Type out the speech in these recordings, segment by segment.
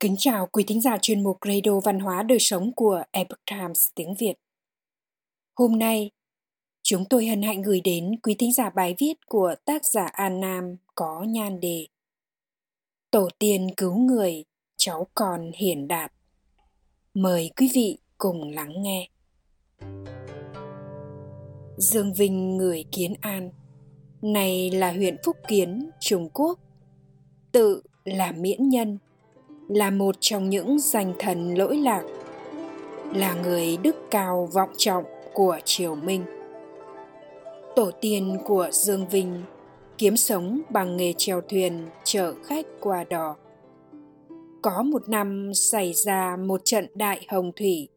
Kính chào quý thính giả chuyên mục Radio Văn hóa Đời Sống của Epoch Times tiếng Việt. Hôm nay, chúng tôi hân hạnh gửi đến quý thính giả bài viết của tác giả An Nam có nhan đề Tổ tiên cứu người, cháu còn hiển đạt. Mời quý vị cùng lắng nghe. Dương Vinh người Kiến An, này là huyện Phúc Kiến, Trung Quốc, tự là miễn nhân – là một trong những danh thần lỗi lạc, là người đức cao vọng trọng của triều minh. Tổ tiên của dương vinh kiếm sống bằng nghề chèo thuyền chở khách qua đò. Có một năm xảy ra một trận đại hồng thủy,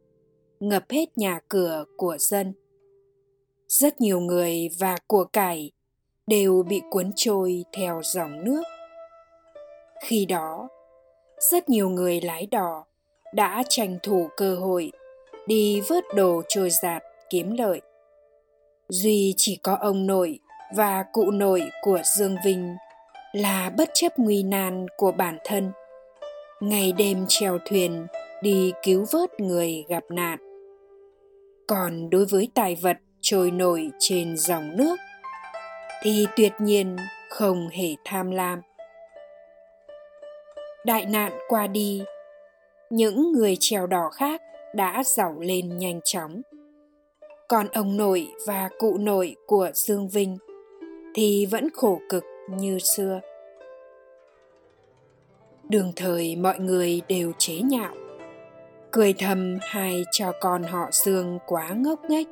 ngập hết nhà cửa của dân. Rất nhiều người và của cải đều bị cuốn trôi theo dòng nước. Khi đó rất nhiều người lái đò đã tranh thủ cơ hội đi vớt đồ trôi giạt kiếm lợi. Duy chỉ có ông nội và cụ nội của dương vinh là bất chấp nguy nan của bản thân. Ngày đêm trèo thuyền đi cứu vớt người gặp nạn. Còn đối với tài vật trôi nổi trên dòng nước thì tuyệt nhiên không hề tham lam đại nạn qua đi. Những người trèo đỏ khác đã giàu lên nhanh chóng. Còn ông nội và cụ nội của dương vinh thì vẫn khổ cực như xưa. Đường thời mọi người đều chế nhạo, cười thầm hai cha con họ dương quá ngốc nghếch.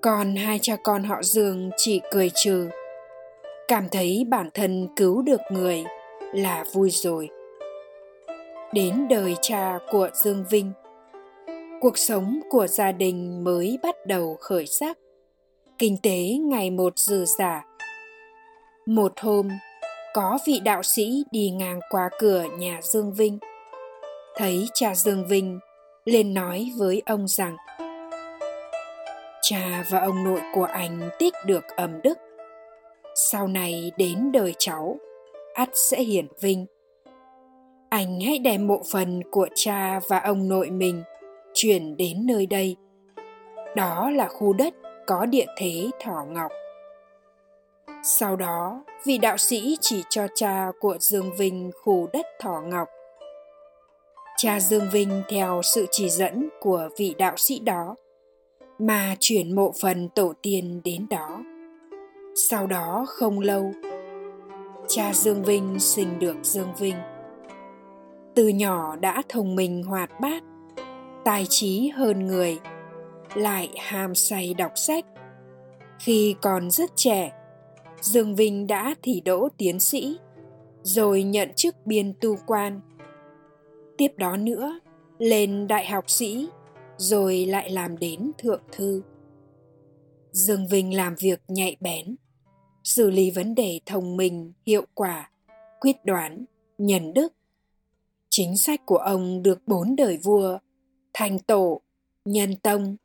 Còn hai cha con họ dương chỉ cười trừ, cảm thấy bản thân cứu được người là vui rồi đến đời cha của Dương Vinh. Cuộc sống của gia đình mới bắt đầu khởi sắc, kinh tế ngày một dư giả. Một hôm, có vị đạo sĩ đi ngang qua cửa nhà Dương Vinh. Thấy cha Dương Vinh, lên nói với ông rằng Cha và ông nội của anh tích được ẩm đức. Sau này đến đời cháu, ắt sẽ hiển vinh anh hãy đem mộ phần của cha và ông nội mình chuyển đến nơi đây. Đó là khu đất có địa thế thỏ ngọc. Sau đó, vị đạo sĩ chỉ cho cha của dương vinh khu đất thỏ ngọc. Cha dương vinh theo sự chỉ dẫn của vị đạo sĩ đó mà chuyển mộ phần tổ tiên đến đó. Sau đó không lâu, cha dương vinh sinh được dương vinh từ nhỏ đã thông minh hoạt bát, tài trí hơn người, lại ham say đọc sách. Khi còn rất trẻ, dương vinh đã thi đỗ tiến sĩ, rồi nhận chức biên tu quan. Tiếp đó nữa, lên đại học sĩ, rồi lại làm đến thượng thư. Dương vinh làm việc nhạy bén, xử lý vấn đề thông minh, hiệu quả, quyết đoán nhân đức. Chính sách của ông được bốn đời vua, thành tổ, nhân tông,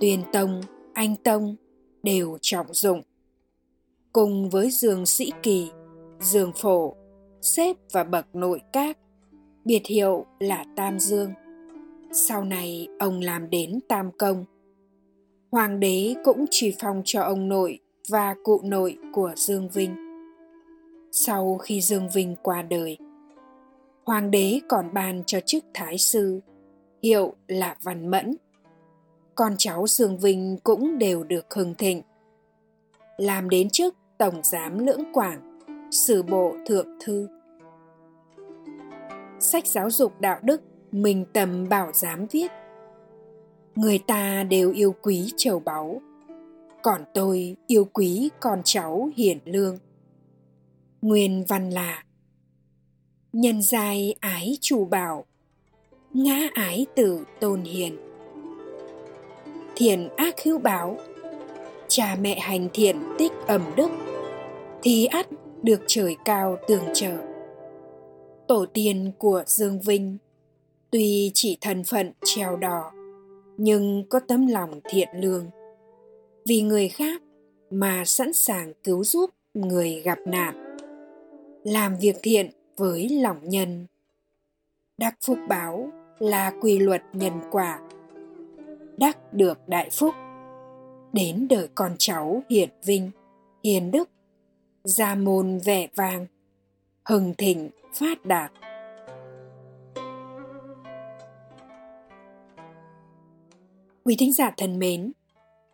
tuyên tông, anh tông đều trọng dụng. Cùng với dương sĩ kỳ, dương phổ, xếp và bậc nội các, biệt hiệu là Tam Dương. Sau này ông làm đến Tam Công. Hoàng đế cũng chỉ phong cho ông nội và cụ nội của Dương Vinh. Sau khi Dương Vinh qua đời, hoàng đế còn ban cho chức thái sư. Hiệu là văn mẫn. Con cháu dương vinh cũng đều được hưng thịnh. Làm đến chức tổng giám lưỡng quảng sử bộ thượng thư. Sách giáo dục đạo đức mình tầm bảo giám viết. Người ta đều yêu quý châu báu. Còn tôi yêu quý con cháu hiển lương. Nguyên văn là nhân giai ái chủ bảo, ngã ái tử tôn hiền. Thiện ác hữu báo cha mẹ hành thiện tích ẩm đức thì ắt được trời cao tường trợ. Tổ tiên của dương vinh, tuy chỉ thân phận treo đò nhưng có tấm lòng thiện lương. Vì người khác mà sẵn sàng cứu giúp người gặp nạn. Làm việc thiện với lòng nhân. Đắc phúc báo là quy luật nhân quả. Đắc được đại phúc. Đến đời con cháu hiển vinh, hiền đức. Gia môn vẻ vang hừng thịnh phát đạt. Quý thính giả thân mến,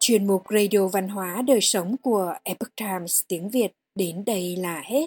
chuyên mục radio văn hóa đời sống của epoch times tiếng việt đến đây là hết